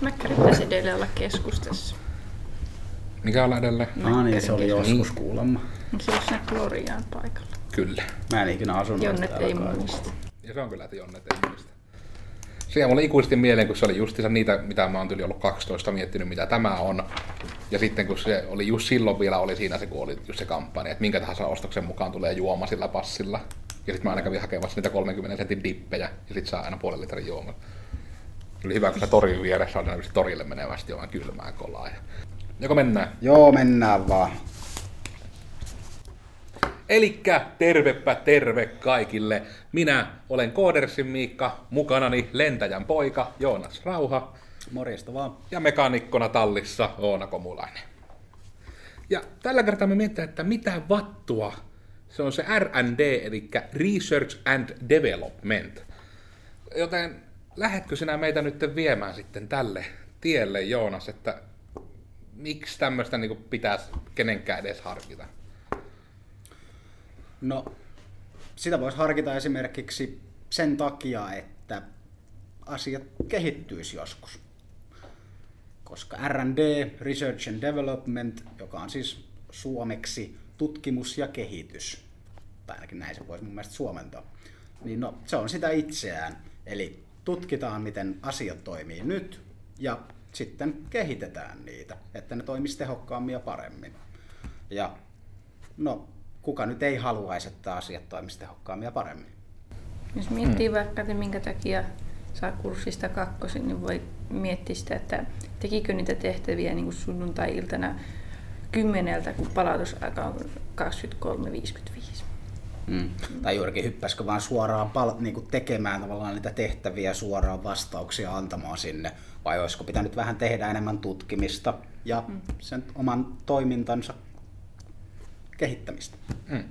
Mäkkäri pitäisi edelleen olla keskustassa. Mikä on edelleen? Ah niin, se oli joskus kuulemma. keskus. Se on siinä Gloriaan paikalla. Kyllä. Mä en ikinä asunut Jonnet täällä ei muista. Ja se on kyllä, että Jonnet ei muista. Se jäi mulle ikuisesti mieleen, kun se oli justiinsa niitä, mitä mä oon tyyli ollut 12 miettinyt, mitä tämä on. Ja sitten kun se oli just silloin vielä oli siinä se, kun oli just se kampanja, että minkä tahansa ostoksen mukaan tulee juoma sillä passilla. Ja sitten mä aina kävin hakemassa niitä 30 sentin dippejä, ja sitten saa aina puolen litran juomaa. Oli hyvä, kun se torin vieressä oli torille menevästi jotain kylmää kolaa. Ja... Joko mennään? Joo, mennään vaan. Elikkä tervepä terve kaikille. Minä olen Koodersin Miikka, mukanani lentäjän poika Joonas Rauha Morjesta vaan. ja mekanikkona tallissa Oona Komulainen. Ja tällä kertaa me mietitään, että mitä vattua se on se R&D, eli Research and Development. Joten lähetkö sinä meitä nyt viemään sitten tälle tielle, Joonas, että miksi tämmöistä niin pitäisi kenenkään edes harkita? No, sitä voisi harkita esimerkiksi sen takia, että asiat kehittyisi joskus. Koska R&D, Research and Development, joka on siis suomeksi tutkimus ja kehitys, tai ainakin näin se voisi mun mielestä suomentaa, niin no, se on sitä itseään. Eli tutkitaan, miten asiat toimii nyt, ja sitten kehitetään niitä, että ne toimisi tehokkaammin ja paremmin. Ja no, kuka nyt ei haluaisi, että asiat toimisi tehokkaammin ja paremmin. Jos miettii vaikka, että minkä takia saa kurssista kakkosen, niin voi miettiä sitä, että tekikö niitä tehtäviä niin sunnuntai-iltana kymmeneltä, kun palautusaika on 23.55. Mm. Tai juurikin hyppäskö vaan suoraan pal- niin tekemään tavallaan niitä tehtäviä suoraan vastauksia antamaan sinne, vai olisiko pitänyt vähän tehdä enemmän tutkimista ja mm. sen oman toimintansa kehittämistä. Mm.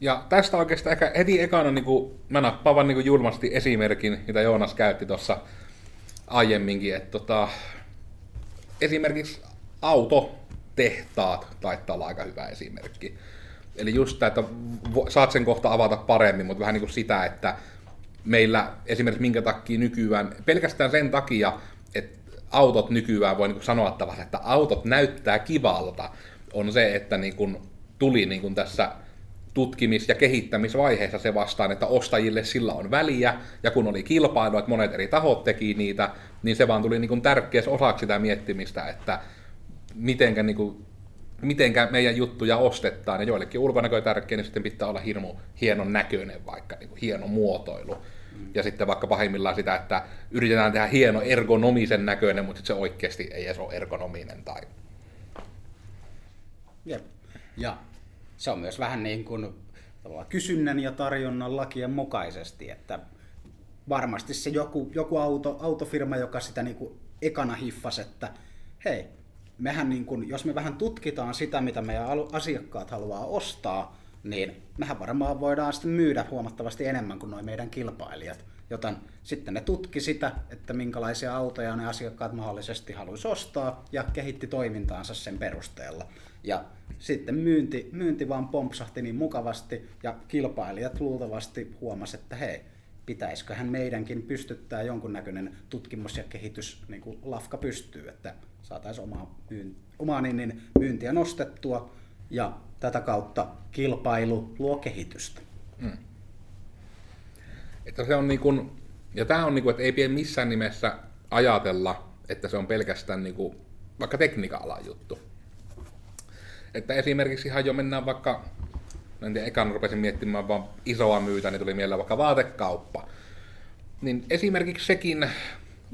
Ja tästä oikeastaan ehkä heti ekana niin kuin, mä nappaan niin kuin julmasti esimerkin, mitä Joonas käytti tuossa aiemminkin, että tota, esimerkiksi autotehtaat taittaa olla aika hyvä esimerkki. Eli just tämä, että saat sen kohta avata paremmin, mutta vähän niin kuin sitä, että meillä esimerkiksi minkä takia nykyään, pelkästään sen takia, että autot nykyään voi niin sanoa tavallaan, että autot näyttää kivalta, on se, että niin kuin tuli niin kuin tässä tutkimis- ja kehittämisvaiheessa se vastaan, että ostajille sillä on väliä, ja kun oli kilpailu, että monet eri tahot teki niitä, niin se vaan tuli niin kuin tärkeäksi osaksi sitä miettimistä, että mitenkä, niin kuin, mitenkä meidän juttuja ostetaan, ja joillekin ulkonäkö on tärkeä, niin sitten pitää olla hirmu hienon näköinen vaikka, niin kuin hieno muotoilu. Ja sitten vaikka pahimmillaan sitä, että yritetään tehdä hieno ergonomisen näköinen, mutta se oikeasti ei edes ole ergonominen tai Jep. Ja se on myös vähän niin kuin kysynnän ja tarjonnan lakien mukaisesti, että varmasti se joku, joku auto, autofirma, joka sitä niin kuin ekana hiffasi, että hei, mehän niin kuin, jos me vähän tutkitaan sitä, mitä meidän asiakkaat haluaa ostaa, niin mehän varmaan voidaan sitten myydä huomattavasti enemmän kuin noin meidän kilpailijat. Joten sitten ne tutki sitä, että minkälaisia autoja ne asiakkaat mahdollisesti haluaisi ostaa ja kehitti toimintaansa sen perusteella. Ja sitten myynti, myynti vaan pompsahti niin mukavasti ja kilpailijat luultavasti huomasi, että hei, pitäisiköhän meidänkin pystyttää jonkunnäköinen tutkimus- ja kehitys niin kuin lafka pystyy, että saataisiin omaa, myyn, omaa niin, niin, myyntiä nostettua ja tätä kautta kilpailu luo kehitystä. Että se on niin kuin, ja tämä on niin kuin, että ei pidä missään nimessä ajatella, että se on pelkästään niin kuin, vaikka tekniikka-alan juttu. Että esimerkiksi ihan jo mennään vaikka, en tiedä, ekan rupesin miettimään vaan isoa myytä, niin tuli mieleen vaikka vaatekauppa. Niin esimerkiksi sekin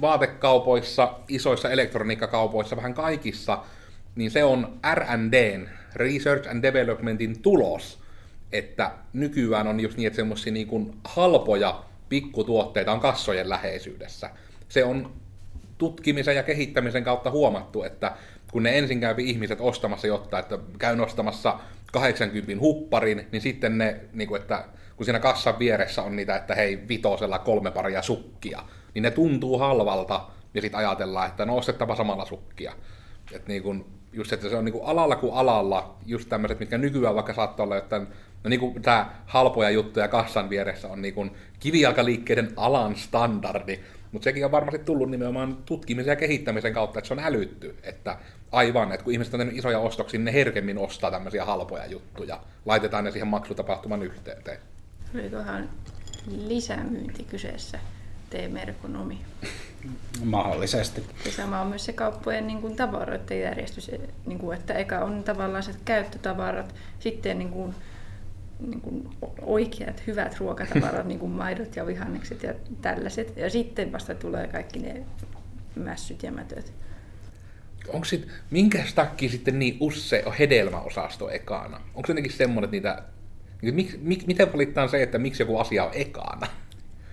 vaatekaupoissa, isoissa elektroniikkakaupoissa, vähän kaikissa, niin se on R&Dn, Research and Developmentin tulos, että nykyään on just niin, että semmoisia niin halpoja pikkutuotteita on kassojen läheisyydessä. Se on tutkimisen ja kehittämisen kautta huomattu, että kun ne ensin käypi ihmiset ostamassa jotain, että käy nostamassa 80 hupparin, niin sitten ne, niin kuin, että kun siinä kassan vieressä on niitä, että hei, vitosella kolme paria sukkia, niin ne tuntuu halvalta, ja sitten ajatellaan, että no ostettava samalla sukkia. Että niin kuin, just, että se on niin kuin alalla kuin alalla, just tämmöiset, mitkä nykyään vaikka saattaa olla jotain, no niin kuin tämä halpoja juttuja kassan vieressä on niin kuin kivijalkaliikkeiden alan standardi, Mutta sekin on varmasti tullut nimenomaan tutkimisen ja kehittämisen kautta, että se on älytty. Että aivan, että kun ihmiset on tehnyt isoja ostoksia, niin ne herkemmin ostaa tämmöisiä halpoja juttuja. Laitetaan ne siihen maksutapahtuman yhteyteen. Olikohan lisämyynti kyseessä, T-merkonomi. Mahdollisesti. Ja sama on myös se kauppojen niin kuin, tavaroiden järjestys, niin kuin, että eka on tavallaan se käyttötavarat, sitten niin kuin, niin kuin oikeat, hyvät ruokatavarat, niin kuin maidot ja vihannekset ja tällaiset. Ja sitten vasta tulee kaikki ne mässyt ja mätöt. Onko sit, minkä takia sitten niin usse on hedelmäosasto ekana? Onko se jotenkin semmoinen, että niitä, niin mik, mik, miten valitaan se, että miksi joku asia on ekana?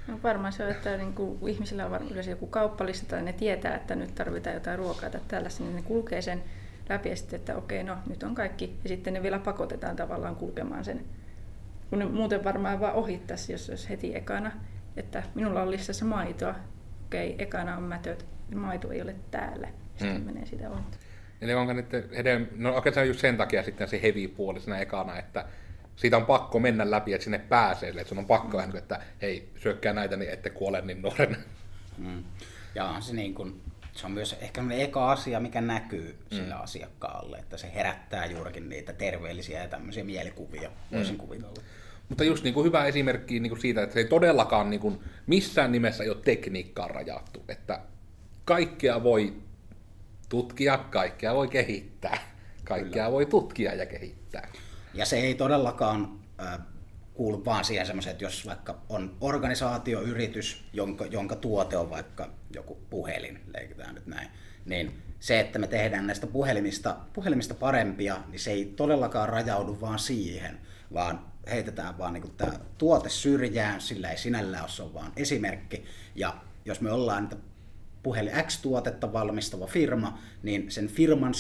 No varmaan se on, että niin kuin ihmisillä on yleensä joku kauppalista tai ne tietää, että nyt tarvitaan jotain ruokaa tai tällaista, niin ne kulkee sen läpi ja sitten, että okei, no nyt on kaikki. Ja sitten ne vielä pakotetaan tavallaan kulkemaan sen kun ne muuten varmaan vaan ohittaisi, jos olisi heti ekana, että minulla on listassa maitoa, okei, ekana on mätöt, maito ei ole täällä, sitten hmm. menee sitä on. Eli onko nyt hedelm... no on just sen takia sitten se heavy puoli siinä ekana, että siitä on pakko mennä läpi, että sinne pääsee, että sun on pakko mm. että hei, syökkää näitä, niin ette kuole niin nuorena. Mm. Ja on se niin kuin, se on myös ehkä eka asia, mikä näkyy sille mm. asiakkaalle, että se herättää juurikin niitä terveellisiä ja tämmöisiä mielikuvia, voisin mm. kuvitella. Mutta just niin kuin hyvä esimerkki niin kuin siitä, että se ei todellakaan niin kuin missään nimessä ei ole tekniikkaan rajattu. Että kaikkea voi tutkia, kaikkea voi kehittää. Kaikkea Kyllä. voi tutkia ja kehittää. Ja se ei todellakaan äh, kuulu vaan siihen semmoiseen, että jos vaikka on organisaatioyritys, jonka, jonka tuote on vaikka joku puhelin, leikitään nyt näin, niin se, että me tehdään näistä puhelimista, puhelimista parempia, niin se ei todellakaan rajaudu vaan siihen, vaan heitetään vaan niin tämä tuote syrjään, sillä ei sinällään ole, se on vaan esimerkki. Ja jos me ollaan niitä puhelin X-tuotetta valmistava firma, niin sen firman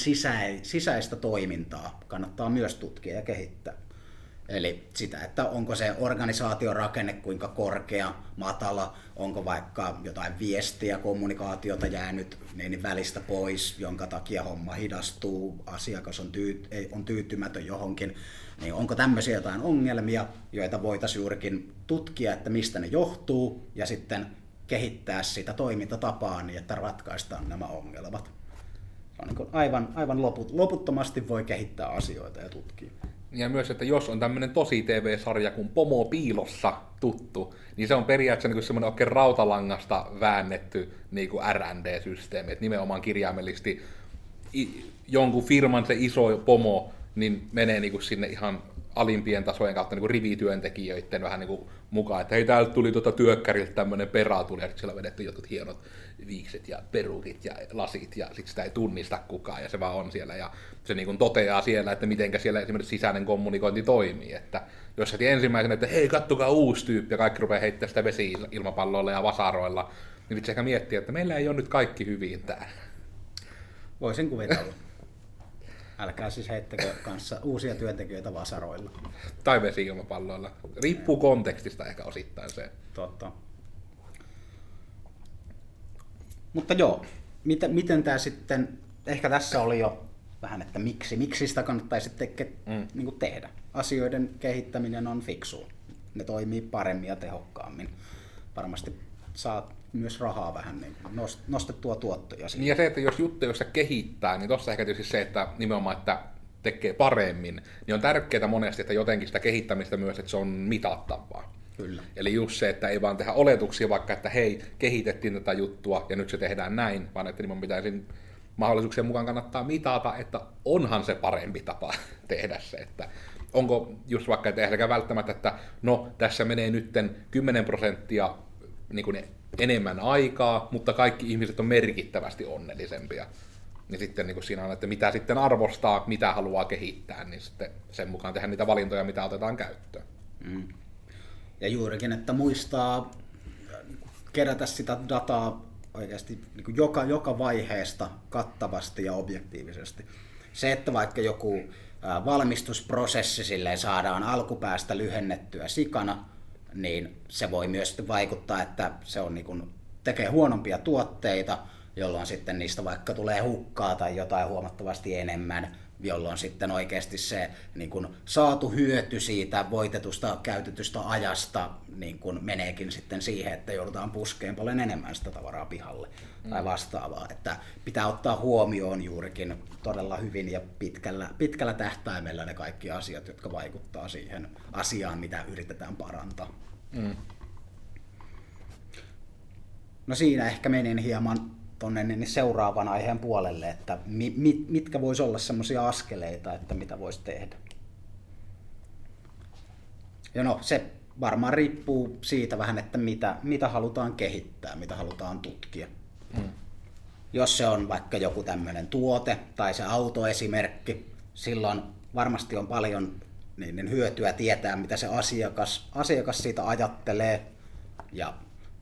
sisäistä toimintaa kannattaa myös tutkia ja kehittää. Eli sitä, että onko se organisaatiorakenne kuinka korkea, matala, onko vaikka jotain viestiä, kommunikaatiota jäänyt niin välistä pois, jonka takia homma hidastuu, asiakas on, tyy- on tyytymätön johonkin, niin onko tämmöisiä jotain ongelmia, joita voitaisiin juurikin tutkia, että mistä ne johtuu, ja sitten kehittää sitä toimintatapaa niin, että ratkaistaan nämä ongelmat. On niin aivan, aivan loput, loputtomasti voi kehittää asioita ja tutkia. Ja myös, että jos on tämmöinen tosi TV-sarja kuin Pomo Piilossa tuttu, niin se on periaatteessa niin semmoinen oikein rautalangasta väännetty niin R&D-systeemi, että nimenomaan kirjaimellisesti jonkun firman se iso pomo niin menee niin kuin sinne ihan alimpien tasojen kautta niin kuin rivityöntekijöiden vähän niin kuin mukaan, että hei täältä tuli tuota työkkäriltä tämmöinen perä tuli, ja siellä on vedetty jotkut hienot viikset ja perukit ja lasit, ja sitten sitä ei tunnista kukaan, ja se vaan on siellä, ja se niin kuin toteaa siellä, että miten siellä esimerkiksi sisäinen kommunikointi toimii, että jos heti ensimmäisenä, että hei kattokaa uusi tyyppi, ja kaikki rupeaa heittämään sitä vesi-ilmapalloilla ja vasaroilla, niin vitsi ehkä miettiä, että meillä ei ole nyt kaikki hyvin täällä. Voisin kuvitella. Älkää siis heittäkö kanssa uusia työntekijöitä vasaroilla. Tai vesi-ilmapalloilla. Riippuu kontekstista ehkä osittain se. Totta. Mutta joo, miten, miten tämä sitten, ehkä tässä oli jo vähän, että miksi, miksi sitä kannattaisi teke, mm. niin tehdä. Asioiden kehittäminen on fiksua. Ne toimii paremmin ja tehokkaammin. Varmasti saa myös rahaa vähän niin nostettua tuottoja. Siitä. Niin ja se, että jos juttu, jossa kehittää, niin tuossa ehkä tietysti se, että nimenomaan, että tekee paremmin, niin on tärkeää monesti, että jotenkin sitä kehittämistä myös, että se on mitattavaa. Kyllä. Eli just se, että ei vaan tehdä oletuksia vaikka, että hei, kehitettiin tätä juttua ja nyt se tehdään näin, vaan että nimenomaan pitäisi mahdollisuuksien mukaan kannattaa mitata, että onhan se parempi tapa tehdä se, että onko just vaikka, että välttämättä, että no tässä menee nytten 10 prosenttia niin kuin enemmän aikaa, mutta kaikki ihmiset on merkittävästi onnellisempia. Niin sitten niin kuin siinä on, että mitä sitten arvostaa, mitä haluaa kehittää, niin sitten sen mukaan tehdään niitä valintoja, mitä otetaan käyttöön. Mm. Ja juurikin, että muistaa kerätä sitä dataa oikeasti niin joka, joka vaiheesta kattavasti ja objektiivisesti. Se, että vaikka joku valmistusprosessi silleen saadaan alkupäästä lyhennettyä sikana, niin se voi myös vaikuttaa, että se on niin kuin, tekee huonompia tuotteita jolloin sitten niistä vaikka tulee hukkaa tai jotain huomattavasti enemmän, jolloin sitten oikeasti se niin kun saatu hyöty siitä voitetusta käytetystä ajasta niin kun meneekin sitten siihen, että joudutaan puskeen paljon enemmän sitä tavaraa pihalle mm. tai vastaavaa. Että pitää ottaa huomioon juurikin todella hyvin ja pitkällä, pitkällä tähtäimellä ne kaikki asiat, jotka vaikuttaa siihen asiaan, mitä yritetään parantaa. Mm. No siinä ehkä menin hieman tuonne niin seuraavan aiheen puolelle, että mi, mi, mitkä voisi olla semmoisia askeleita, että mitä voisi tehdä. Ja no, se varmaan riippuu siitä vähän, että mitä, mitä halutaan kehittää, mitä halutaan tutkia. Hmm. Jos se on vaikka joku tämmöinen tuote tai se autoesimerkki, silloin varmasti on paljon niin, niin hyötyä tietää, mitä se asiakas, asiakas siitä ajattelee ja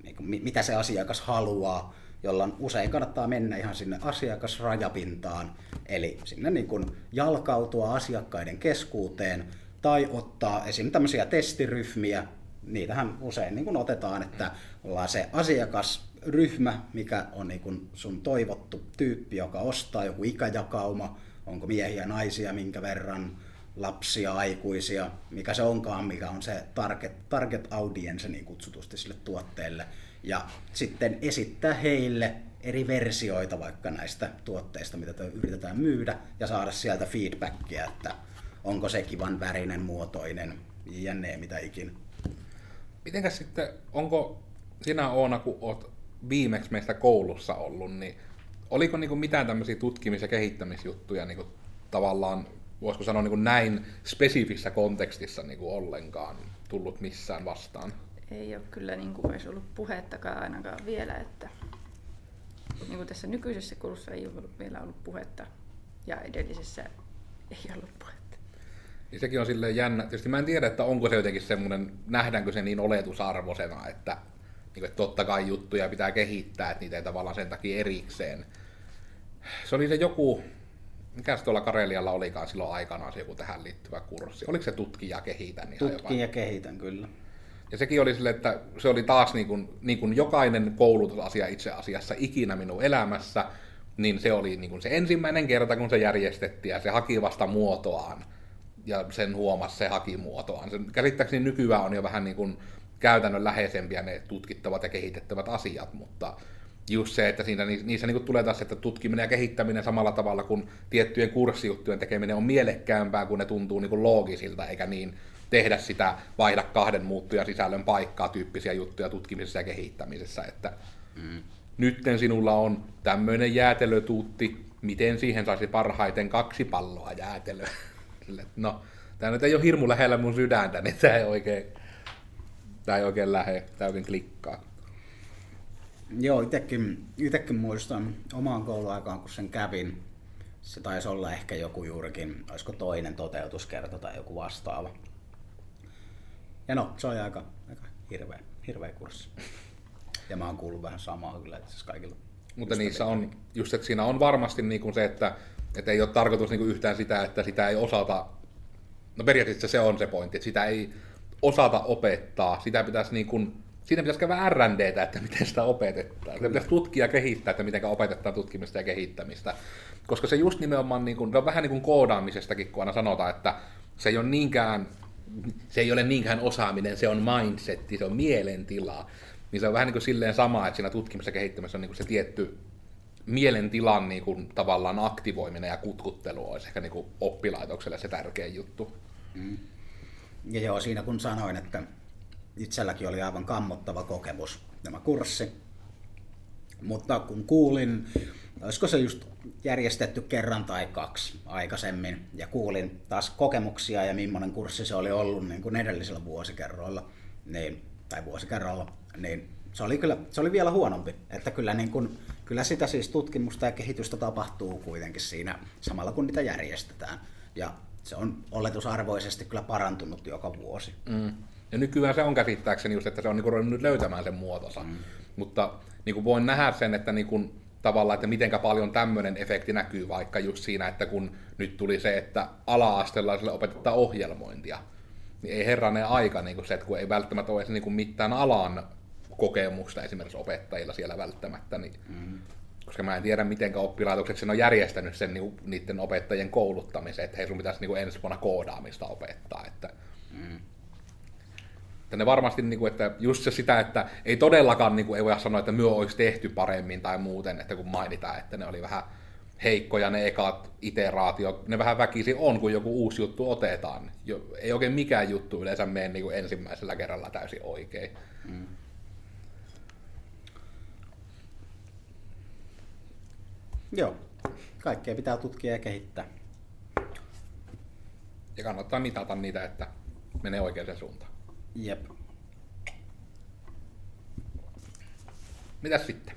niin kuin, mitä se asiakas haluaa jolloin usein kannattaa mennä ihan sinne asiakasrajapintaan, eli sinne niin kuin jalkautua asiakkaiden keskuuteen tai ottaa esim. tämmöisiä testiryhmiä, niitähän usein niin kuin otetaan, että ollaan se asiakasryhmä, mikä on niin kuin sun toivottu tyyppi, joka ostaa joku ikäjakauma, onko miehiä, naisia, minkä verran, lapsia, aikuisia, mikä se onkaan, mikä on se target, target audience niin kutsutusti sille tuotteelle ja sitten esittää heille eri versioita vaikka näistä tuotteista, mitä yritetään myydä, ja saada sieltä feedbackia, että onko se kivan värinen, muotoinen, jne, mitä ikinä. Mitenkäs sitten, onko sinä Oona, kun olet viimeksi meistä koulussa ollut, niin oliko niin kuin mitään tämmöisiä tutkimis- ja kehittämisjuttuja niin kuin tavallaan, voisiko sanoa niin kuin näin spesifissä kontekstissa niin kuin ollenkaan tullut missään vastaan? Ei ole kyllä niin kuin olisi ollut puhettakaan ainakaan vielä, että niin kuin tässä nykyisessä kulussa ei ole vielä ollut puhetta ja edellisessä ei ollut puhetta. Niin sekin on silleen jännä. Tietysti mä en tiedä, että onko se jotenkin semmoinen, nähdäänkö se niin oletusarvoisena, että, niin kuin, että totta kai juttuja pitää kehittää, että niitä ei tavallaan sen takia erikseen. Se oli se joku, mikä tuolla Karelialla olikaan silloin aikanaan se joku tähän liittyvä kurssi. Oliko se tutkija kehitän? Tutkija kehitän, kyllä. Ja sekin oli sille, että se oli taas niin kuin, niin kuin jokainen koulutusasia itse asiassa ikinä minun elämässä, niin se oli niin kuin se ensimmäinen kerta, kun se järjestettiin ja se haki vasta muotoaan. Ja sen huomasi, se haki muotoaan. Se, käsittääkseni nykyään on jo vähän niin kuin käytännön läheisempiä ne tutkittavat ja kehitettävät asiat, mutta just se, että siinä, niissä niin tulee taas, että tutkiminen ja kehittäminen samalla tavalla kuin tiettyjen kurssijuttujen tekeminen on mielekkäämpää, kun ne tuntuu niin kuin loogisilta, eikä niin tehdä sitä vaihda kahden muuttuja sisällön paikkaa tyyppisiä juttuja tutkimisessa ja kehittämisessä, että mm. nytten sinulla on tämmöinen jäätelötuutti, miten siihen saisi parhaiten kaksi palloa jäätelöä. No, tämä nyt ei ole hirmu lähellä mun sydäntä, niin tämä ei oikein, tämä ei oikein lähe, tämä oikein klikkaa. Joo, itsekin, itsekin muistan omaan kouluaikaan, kun sen kävin. Se taisi olla ehkä joku juurikin, olisiko toinen toteutuskerta tai joku vastaava. Ja no, se oli aika, aika hirveä, hirveä kurssi. Ja mä oon kuullut vähän samaa kyllä itse kaikilla. Mutta niissä on, just että siinä on varmasti niin kuin se, että, että ei ole tarkoitus niin kuin yhtään sitä, että sitä ei osata, no periaatteessa se on se pointti, että sitä ei osata opettaa, sitä pitäisi niin kuin, siinä pitäisi käydä R&Dtä, että miten sitä opetetaan. Sitä pitäisi tutkia ja kehittää, että miten opetetaan tutkimista ja kehittämistä. Koska se just nimenomaan, niin kuin, se on vähän niin kuin koodaamisestakin, kun aina sanotaan, että se ei ole niinkään se ei ole niinkään osaaminen, se on mindsetti, se on mielentila. Niin se on vähän niin kuin silleen sama, että siinä tutkimuksessa kehittämisessä on niin kuin se tietty mielentilan niin kuin tavallaan aktivoiminen ja kutkuttelu olisi ehkä niin kuin oppilaitokselle se tärkein juttu. Mm. Ja joo, siinä kun sanoin, että itselläkin oli aivan kammottava kokemus tämä kurssi, mutta kun kuulin, olisiko se just järjestetty kerran tai kaksi aikaisemmin, ja kuulin taas kokemuksia ja millainen kurssi se oli ollut niin kuin edellisellä vuosikerroilla, niin, tai vuosikerralla, niin se oli, kyllä, se oli vielä huonompi. Että kyllä, niin kuin, kyllä sitä siis tutkimusta ja kehitystä tapahtuu kuitenkin siinä samalla kun niitä järjestetään. Ja se on oletusarvoisesti kyllä parantunut joka vuosi. Mm. Ja nykyään se on käsittääkseni just, että se on niin ruvennut löytämään sen muotonsa. Mm. Mutta niin kuin voin nähdä sen, että niin kuin, tavallaan, että miten paljon tämmöinen efekti näkyy vaikka just siinä, että kun nyt tuli se, että ala-astelaisille opetetaan ohjelmointia, niin ei herranen aika niin kuin se, että kun ei välttämättä ole niin kuin mitään alan kokemusta esimerkiksi opettajilla siellä välttämättä, niin mm. koska mä en tiedä, miten oppilaitokset sen on järjestänyt sen niin, niiden opettajien kouluttamisen, että hei sun pitäisi niin ensi vuonna koodaamista opettaa. Että, mm. Että ne varmasti, niin kuin, että just se sitä, että ei todellakaan niin kuin, ei voi sanoa, että myö olisi tehty paremmin tai muuten, että kun mainitaan, että ne oli vähän heikkoja ne ekat iteraatiot, ne vähän väkisi on, kun joku uusi juttu otetaan. Jo, ei oikein mikään juttu yleensä mene niin kuin ensimmäisellä kerralla täysin oikein. Mm. Joo, kaikkea pitää tutkia ja kehittää. Ja kannattaa mitata niitä, että menee oikeaan suuntaan. Jep. Mitäs sitten?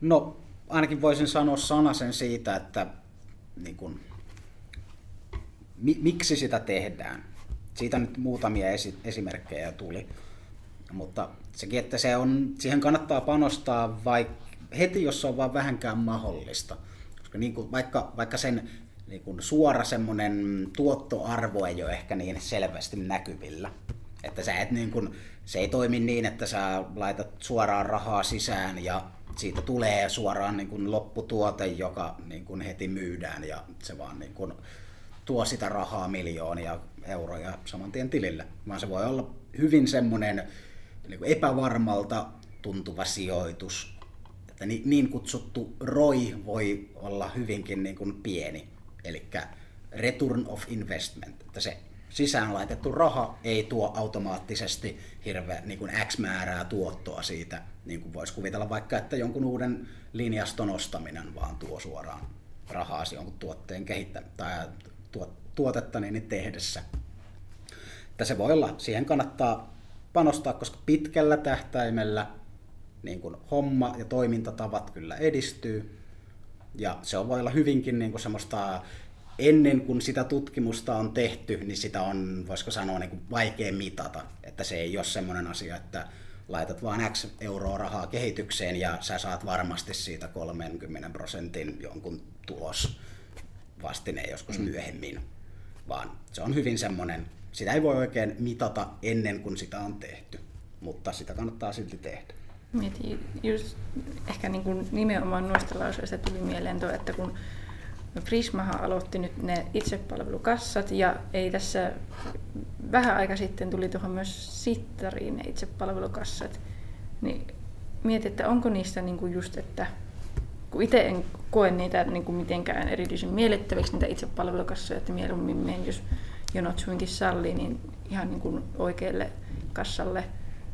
No, ainakin voisin sanoa sanasen siitä, että niin kun, mi, miksi sitä tehdään. Siitä nyt muutamia esi, esimerkkejä tuli. Mutta sekin, että se on, siihen kannattaa panostaa vaikka heti, jos se on vaan vähänkään mahdollista. Koska niin kuin, vaikka, vaikka sen niin kuin suora semmoinen tuottoarvo ei ole ehkä niin selvästi näkyvillä. Että sä et niin kuin, se ei toimi niin, että sä laitat suoraan rahaa sisään ja siitä tulee suoraan niin kuin lopputuote, joka niin kuin heti myydään ja se vaan niin kuin tuo sitä rahaa miljoonia euroja saman tien tilille. Vaan se voi olla hyvin semmoinen niin kuin epävarmalta tuntuva sijoitus, että niin kutsuttu ROI voi olla hyvinkin niin kuin pieni, eli return of investment, että se sisään laitettu raha ei tuo automaattisesti hirveä niin kuin X määrää tuottoa siitä, niin kuin voisi kuvitella vaikka, että jonkun uuden linjaston ostaminen vaan tuo suoraan rahaa jonkun tuotteen kehittä tai tuotetta niin tehdessä. Että se voi olla, siihen kannattaa panostaa, koska pitkällä tähtäimellä niin kuin homma ja toimintatavat kyllä edistyy. Ja se on voi olla hyvinkin niin kuin semmoista ennen kuin sitä tutkimusta on tehty, niin sitä on, voisiko sanoa, niin kuin vaikea mitata. Että se ei ole semmoinen asia, että laitat vaan X euroa rahaa kehitykseen ja sä saat varmasti siitä 30 prosentin jonkun tulos vastineen joskus mm. myöhemmin. Vaan se on hyvin semmoinen, sitä ei voi oikein mitata ennen kuin sitä on tehty, mutta sitä kannattaa silti tehdä. Mietin just ehkä niin kuin nimenomaan noista lauseista tuli mieleen tuo, että kun Prismahan aloitti nyt ne itsepalvelukassat ja ei tässä vähän aika sitten tuli tuohon myös Sittariin ne itsepalvelukassat. Niin mietin, että onko niistä niin kuin just, että kun itse en koe niitä niin kuin mitenkään erityisen miellyttäviksi niitä itsepalvelukassoja, että mieluummin menen, jos jonot suinkin sallii, niin ihan niin kuin oikealle kassalle.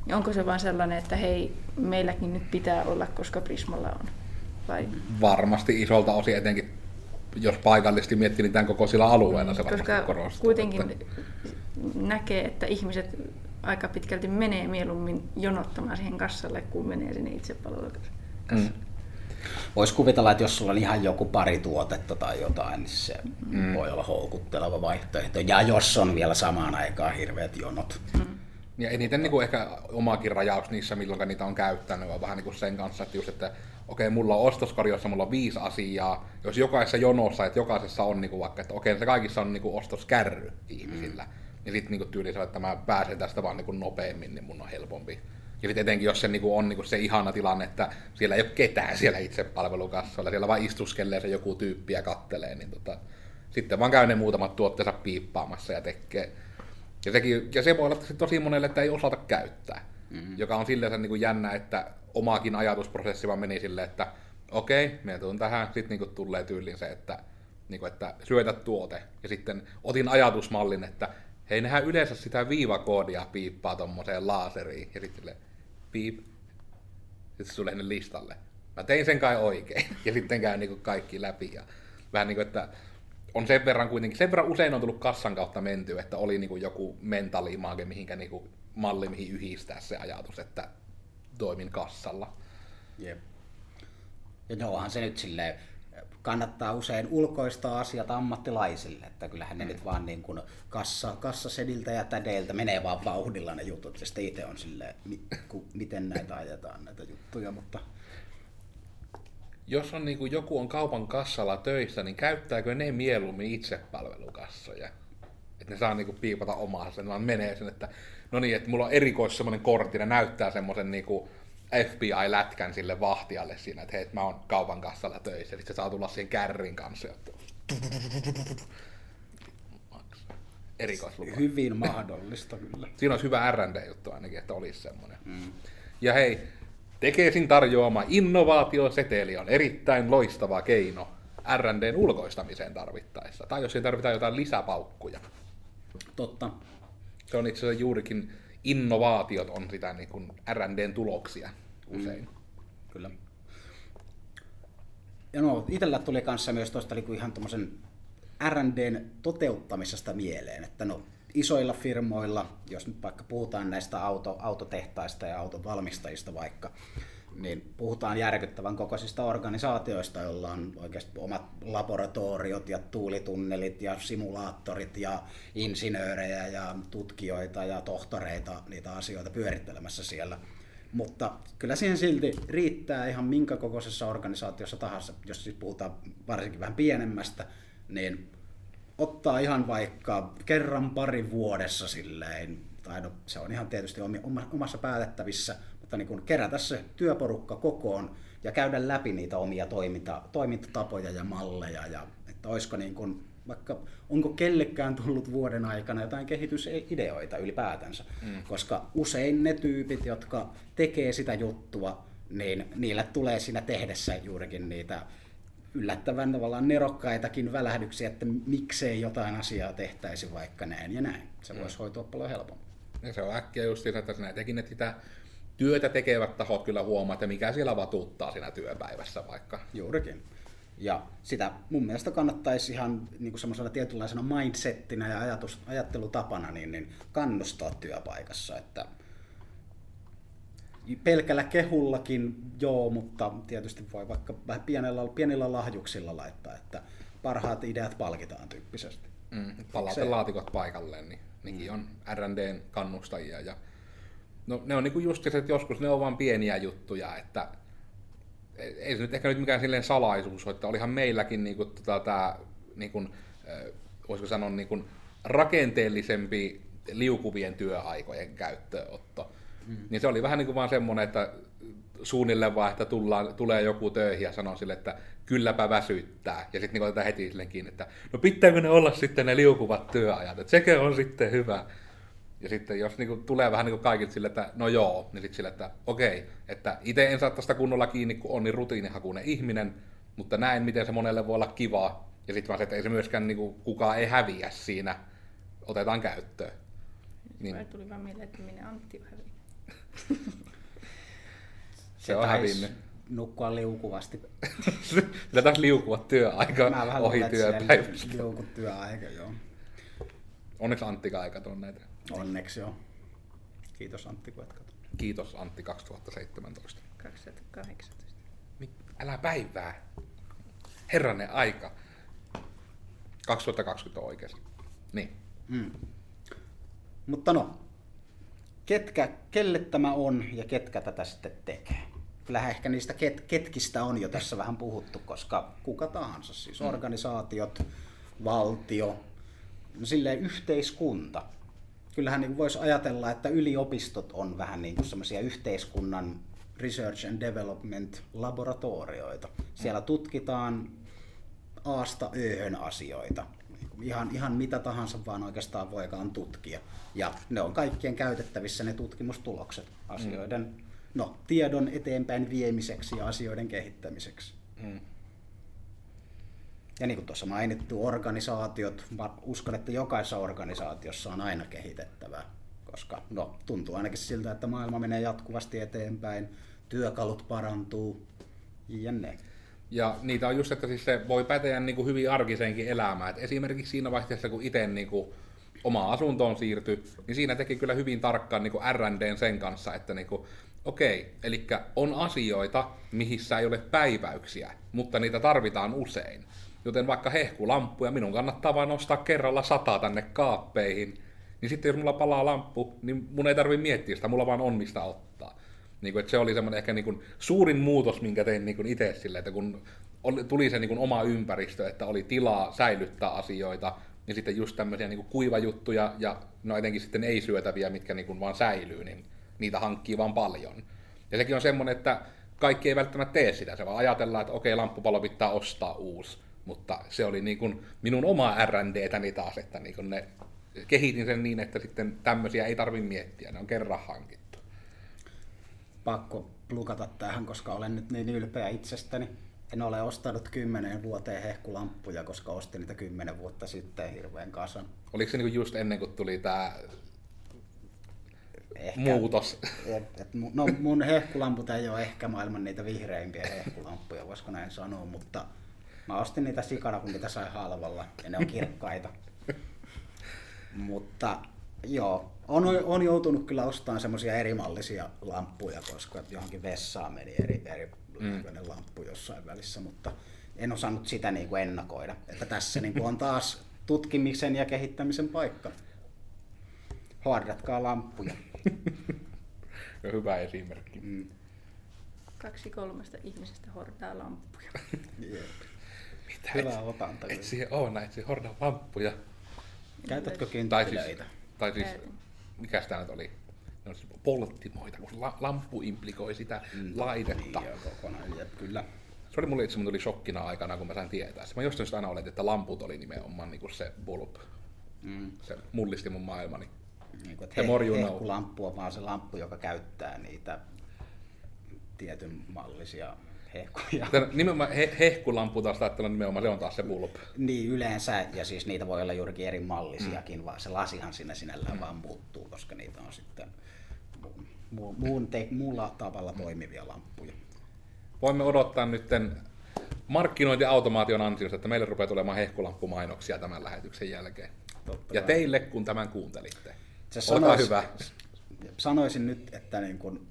Niin onko se vaan sellainen, että hei, meilläkin nyt pitää olla, koska Prismalla on? Vai? Varmasti isolta osin etenkin jos paikallisesti miettii, niin tämän koko sillä alueella se Koska korostuu. kuitenkin että... näkee, että ihmiset aika pitkälti menee mieluummin jonottamaan siihen kassalle, kuin menee sinne itse palvelukassalle. Mm. Voisi kuvitella, että jos sulla on ihan joku pari tuotetta tai jotain, niin se mm. voi olla houkutteleva vaihtoehto. Ja jos on vielä samaan aikaan hirveät jonot. Mm. Ja eniten niin kuin ehkä omaakin rajaus niissä, milloin niitä on käyttänyt, on vähän niin kuin sen kanssa, että just, että okei, okay, mulla on ostoskorjossa, mulla on viisi asiaa, jos jokaisessa jonossa, että jokaisessa on niin kuin vaikka, että okei, okay, se kaikissa on niin kuin ostoskärry ihmisillä, mm. ja sitten niin tyylisellä, että mä pääsen tästä vaan niin kuin nopeammin, niin mun on helpompi. Ja sitten etenkin, jos se niin kuin on niin kuin se ihana tilanne, että siellä ei ole ketään siellä itsepalvelukassoilla, siellä vaan istuskelee se joku tyyppi ja kattelee, niin tota, sitten vaan käy ne muutamat tuotteensa piippaamassa ja tekee. Ja, sekin, ja se voi olla tosi monelle, että ei osata käyttää. Mm-hmm. Joka on silleen niin kuin jännä, että omaakin ajatusprosessi vaan meni silleen, että okei, okay, minä tuun tähän, sitten niin tulee tyyliin se, että, niin kuin, että syötä tuote. Ja sitten otin ajatusmallin, että hei, nehän yleensä sitä viivakoodia piippaa tommoseen laaseriin. Ja sitten piip. Sitten se tulee listalle. Mä tein sen kai oikein. Ja sitten käy niin kuin kaikki läpi. Ja vähän niin kuin, että on sen verran kuitenkin, sen verran usein on tullut kassan kautta menty, että oli niin kuin joku mentaaliimage, mihinkä niin kuin malli, mihin yhdistää se ajatus, että toimin kassalla. Jep. Ja onhan se nyt silleen, kannattaa usein ulkoistaa asiat ammattilaisille, että kyllähän ne mm. nyt vaan niin kuin kassa, kassasediltä ja tädeiltä menee vaan vauhdilla ne jutut, ja sitten itse on silleen, mi, ku, miten näitä ajetaan näitä juttuja, mutta jos on niin kuin joku on kaupan kassalla töissä, niin käyttääkö ne mieluummin itsepalvelukassoja? Että ne saa niin kuin piipata omaa sen, vaan menee sen, että no niin, että mulla on erikois semmoinen kortti, ne näyttää semmoisen niin kuin FBI-lätkän sille vahtijalle siinä, että hei, mä oon kaupan kassalla töissä, eli se saa tulla siihen kärrin kanssa. Että... Erikoislupa. Hyvin mahdollista kyllä. Siinä olisi hyvä R&D-juttu ainakin, että olisi semmoinen. Mm. Ja hei, Tekesin tarjoama innovaatioseteli on erittäin loistava keino R&Dn ulkoistamiseen tarvittaessa, tai jos siinä tarvitaan jotain lisäpaukkuja. Totta. Se on itse asiassa juurikin innovaatiot on sitä niin kuin R&Dn tuloksia usein. Mm. Kyllä. Ja no, itsellä tuli kanssa myös tuosta niin ihan tuommoisen R&Dn toteuttamisesta mieleen, että no, isoilla firmoilla, jos nyt vaikka puhutaan näistä auto, autotehtaista ja autovalmistajista vaikka, niin puhutaan järkyttävän kokoisista organisaatioista, joilla on oikeasti omat laboratoriot ja tuulitunnelit ja simulaattorit ja insinöörejä ja tutkijoita ja tohtoreita niitä asioita pyörittelemässä siellä. Mutta kyllä siihen silti riittää ihan minkä kokoisessa organisaatiossa tahansa, jos siis puhutaan varsinkin vähän pienemmästä, niin ottaa ihan vaikka kerran pari vuodessa silleen, tai no, se on ihan tietysti omassa päätettävissä, mutta niin kun kerätä se työporukka kokoon ja käydä läpi niitä omia toiminta, toimintatapoja ja malleja, ja että olisiko niin kun, vaikka, onko kellekään tullut vuoden aikana jotain kehitysideoita ylipäätänsä, mm. koska usein ne tyypit, jotka tekee sitä juttua, niin niille tulee siinä tehdessä juurikin niitä yllättävän tavallaan nerokkaitakin välähdyksiä, että miksei jotain asiaa tehtäisi vaikka näin ja näin. Se voisi mm. hoitua paljon helpommin. Ja se on äkkiä just siinä, että näitäkin, että sitä työtä tekevät tahot kyllä huomaa, että mikä siellä vatuuttaa siinä työpäivässä vaikka. Juurikin. Ja sitä mun mielestä kannattaisi ihan niin kuin semmoisena tietynlaisena mindsettinä ja ajatus, ajattelutapana niin, niin kannustaa työpaikassa, että pelkällä kehullakin joo, mutta tietysti voi vaikka vähän pienellä, pienillä lahjuksilla laittaa, että parhaat ideat palkitaan tyyppisesti. Mm, palauta laatikot paikalleen, niin nekin mm. on R&Dn kannustajia. Ja, no, ne on niinku just se, että joskus ne on vain pieniä juttuja, että ei se nyt ehkä nyt mikään silleen salaisuus että olihan meilläkin niinku, tota, tää, niinku, voisiko sanoa niinku, rakenteellisempi liukuvien työaikojen käyttöönotto Mm. Niin se oli vähän niin kuin vaan semmoinen, että suunnilleen vaan, että tullaan, tulee joku töihin ja sanoo sille, että kylläpä väsyttää. Ja sitten niin otetaan heti sille kiinni, että no pitääkö ne olla sitten ne liukuvat työajat, että sekö on sitten hyvä. Ja sitten jos niin kuin, tulee vähän niin kuin kaikilta sille, että no joo, niin sitten sille, että okei, että itse en saa tästä kunnolla kiinni, kun on niin rutiinihakuinen ihminen, mutta näin, miten se monelle voi olla kivaa. Ja sitten vaan se, että ei se myöskään niin kuin, kukaan ei häviä siinä, otetaan käyttöön. Niin. Tuli vaan mieleen, että minä Antti häviä. Se on hävinnyt. Nukkua liukuvasti. Sillä taas liukua työaika Mä vähän ohi työpäivästä. Liuku työaika, joo. Onneksi Antti ei katsonut näitä. Onneksi joo. Kiitos Antti, kun et katso. Kiitos Antti 2017. 2018. Älä päivää. Herranen aika. 2020 on oikeasti. Niin. Mm. Mutta no, ketkä, kelle tämä on ja ketkä tätä sitten tekee. Kyllähän ehkä niistä ket, ketkistä on jo tässä vähän puhuttu, koska kuka tahansa, siis mm. organisaatiot, valtio, no silleen yhteiskunta. Kyllähän niin voisi ajatella, että yliopistot on vähän niin kuin semmoisia yhteiskunnan research and development laboratorioita. Siellä tutkitaan aasta ööhön asioita ihan, ihan mitä tahansa vaan oikeastaan voikaan tutkia. Ja ne on kaikkien käytettävissä ne tutkimustulokset asioiden, mm. no, tiedon eteenpäin viemiseksi ja asioiden kehittämiseksi. Mm. Ja niin kuin tuossa mainittu, organisaatiot, mä uskon, että jokaisessa organisaatiossa on aina kehitettävää, koska no, tuntuu ainakin siltä, että maailma menee jatkuvasti eteenpäin, työkalut parantuu, jne. Ja niitä on just, että siis se voi päteä niin kuin hyvin arkiseenkin elämään. Et esimerkiksi siinä vaiheessa, kun itse niin kuin oma asuntoon siirtyi, niin siinä teki kyllä hyvin tarkkaan niin kuin R&D sen kanssa, että niin kuin, okei, eli on asioita, mihissä ei ole päiväyksiä, mutta niitä tarvitaan usein. Joten vaikka hehkulamppuja, minun kannattaa vain nostaa kerralla sata tänne kaappeihin, niin sitten jos mulla palaa lamppu, niin mun ei tarvi miettiä sitä, mulla vaan on mistä ottaa. Niin kuin, että se oli semmoinen ehkä niin kuin suurin muutos, minkä tein niin kuin itse sille, että kun oli, tuli se niin kuin oma ympäristö, että oli tilaa säilyttää asioita, niin sitten just tämmöisiä niin kuin kuivajuttuja ja no etenkin sitten ei-syötäviä, mitkä niin kuin vaan säilyy, niin niitä hankkii vaan paljon. Ja sekin on semmoinen, että kaikki ei välttämättä tee sitä, se vaan ajatellaan, että okei, lamppupallo pitää ostaa uusi. Mutta se oli niin kuin minun oma R&Dtäni taas, että niin kuin ne kehitin sen niin, että sitten tämmöisiä ei tarvi miettiä, ne on kerran hankittu. Pakko plukata tähän, koska olen nyt niin ylpeä itsestäni. En ole ostanut kymmenen vuoteen hehkulamppuja, koska ostin niitä kymmenen vuotta sitten hirveän kasan. Oliko se niin kuin just ennen kuin tuli tämä Ehkä, muutos? Et, et, no mun hehkulamput ei ole ehkä maailman niitä vihreimpiä hehkulamppuja, voisiko näin sanoa, mutta mä ostin niitä sikana, kun niitä sai halvalla ja ne on kirkkaita. mutta joo, on, on joutunut kyllä ostamaan semmoisia erimallisia lamppuja, koska johonkin vessaan meni eri, eri mm. lamppu jossain välissä, mutta en osannut sitä niin kuin ennakoida. Että tässä niin kuin on taas tutkimisen ja kehittämisen paikka. Hoardatkaa lamppuja. Hyvä esimerkki. Mm. Kaksi kolmesta ihmisestä hordaa lamppuja. Jep. Mitä? Hyvä Et, otanta. et siihen ole näin, siihen hordaa lamppuja. Käytätkö Tai siis, kynttilöitä? Tai siis Käytin. mikä sitä nyt oli? Ne on siis polttimoita, kun la, lamppu implikoi sitä Mm. laitetta. Niin, kokonaan. Jep, kyllä. Se oli mulle itse tuli shokkina aikana, kun mä sain tietää. Mä jostain syystä aina oletin, että lamput oli nimenomaan niin kuin se bulb. Mm. Se mullisti mun maailmani. Niin kuin, että he, hehkulamppu on vaan se lamppu, joka käyttää niitä tietyn mallisia hehkuja. Tän, nimenomaan he, hehkulampu taas ajattelen nimenomaan, se on taas se bulb. Niin yleensä, ja siis niitä voi olla juurikin eri mallisiakin, mm. vaan se lasihan siinä sinällään mm. vaan muuttuu, koska niitä on sitten mu- mu- muun te- muulla tavalla toimivia lamppuja. Voimme odottaa nytten markkinointiautomaation ansiosta, että meille rupeaa tulemaan hehkulamppumainoksia tämän lähetyksen jälkeen. Totta Ja kai. teille, kun tämän kuuntelitte. Se Olkaa sanois- hyvä. Sanoisin nyt, että niin kun,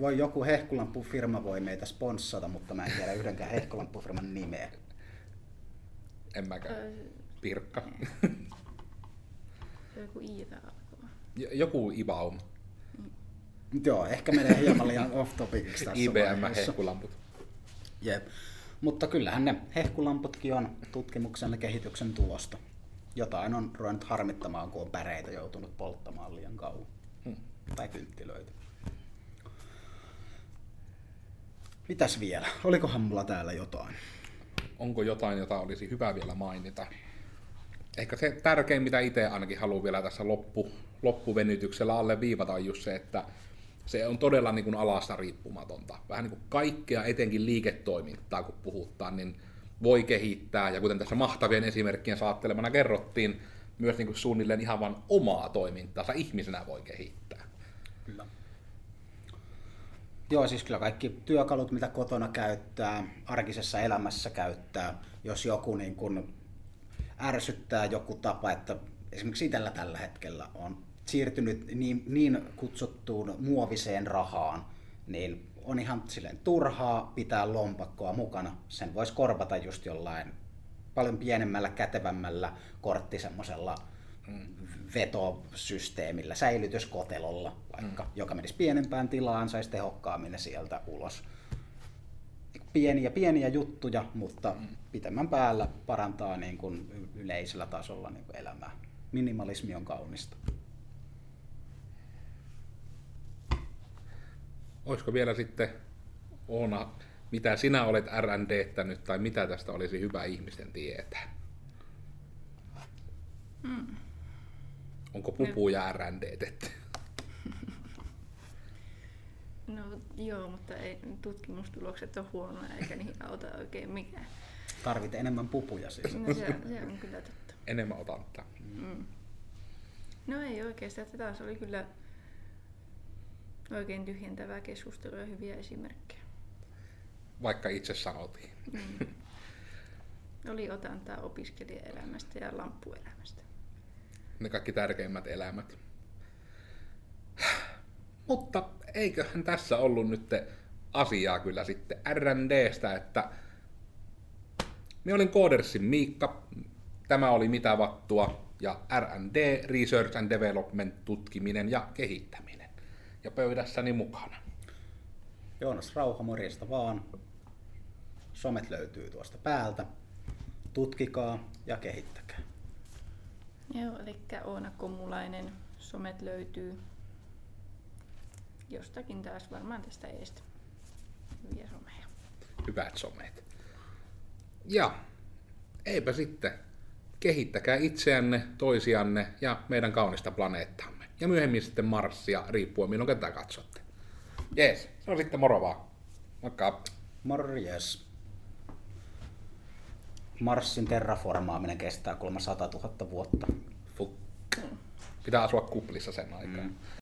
voi joku hehkulampufirma voi meitä sponssata, mutta mä en tiedä yhdenkään hehkulampufirman nimeä. En mäkään. Pirkka. Joku iitä alkava. J- Joku Ibaum. Mut Joo, ehkä menee hieman liian off topiciksi tässä IBM hehkulamput. Jep. Mutta kyllähän ne hehkulamputkin on tutkimuksen ja kehityksen tulosta. Jotain on ruvennut harmittamaan, kun on päreitä joutunut polttamaan liian kauan. Hmm. Tai kynttilöitä. Mitäs vielä? Olikohan mulla täällä jotain? Onko jotain, jota olisi hyvä vielä mainita? Ehkä se tärkein, mitä itse ainakin haluan vielä tässä loppu, loppuvenytyksellä alle viivata, on just se, että se on todella niin kuin alasta riippumatonta. Vähän niin kuin kaikkea, etenkin liiketoimintaa, kun puhutaan, niin voi kehittää. Ja kuten tässä mahtavien esimerkkien saattelemana kerrottiin, myös niin kuin suunnilleen ihan vain omaa toimintaansa ihmisenä voi kehittää. Kyllä. Joo, siis kyllä kaikki työkalut, mitä kotona käyttää, arkisessa elämässä käyttää, jos joku niin kun ärsyttää joku tapa, että esimerkiksi itsellä tällä hetkellä on siirtynyt niin, niin kutsuttuun muoviseen rahaan, niin on ihan silleen turhaa pitää lompakkoa mukana. Sen voisi korvata just jollain paljon pienemmällä, kätevämmällä kortti semmoisella vetosysteemillä, säilytyskotelolla vaikka, mm. joka menisi pienempään tilaan, saisi tehokkaammin sieltä ulos. Pieniä, pieniä juttuja, mutta mm. pitemmän päällä parantaa niin kuin yleisellä tasolla niin kuin elämää. Minimalismi on kaunista. Olisiko vielä sitten, Oona, mitä sinä olet R&Dttänyt tai mitä tästä olisi hyvä ihmisten tietää? Mm. Onko pupuja R&Dtetty? No joo, mutta ei, tutkimustulokset on huonoja eikä niihin auta oikein mikään. Tarvit enemmän pupuja siis. No se, se on kyllä totta. Enemmän otanta. Mm. No ei oikeastaan, että taas oli kyllä oikein tyhjentävää keskustelua ja hyviä esimerkkejä. Vaikka itse sanotiin. Mm. Oli otantaa opiskelijaelämästä ja lamppuelämästä. Ne kaikki tärkeimmät elämät. Mutta eiköhän tässä ollut nyt asiaa kyllä sitten R&Dstä, että me olin Codersin Miikka, tämä oli Mitä vattua ja R&D, Research and Development, tutkiminen ja kehittäminen. Ja pöydässäni mukana. Joonas Rauha, morjesta vaan. Somet löytyy tuosta päältä. Tutkikaa ja kehittäkää. Joo, eli Oona Komulainen, somet löytyy. jostakin taas varmaan tästä eestä. Hyviä someja. Hyvät somet. Ja eipä sitten. Kehittäkää itseänne, toisianne ja meidän kaunista planeettaamme. Ja myöhemmin sitten Marssia, riippuen milloin tätä katsotte. Jees, se on sitten moro vaan. Moikka. Morjes. Marsin terraformaaminen kestää kuulemma 100 000 vuotta. Fuck. Pitää asua kuplissa sen aikaa. Mm.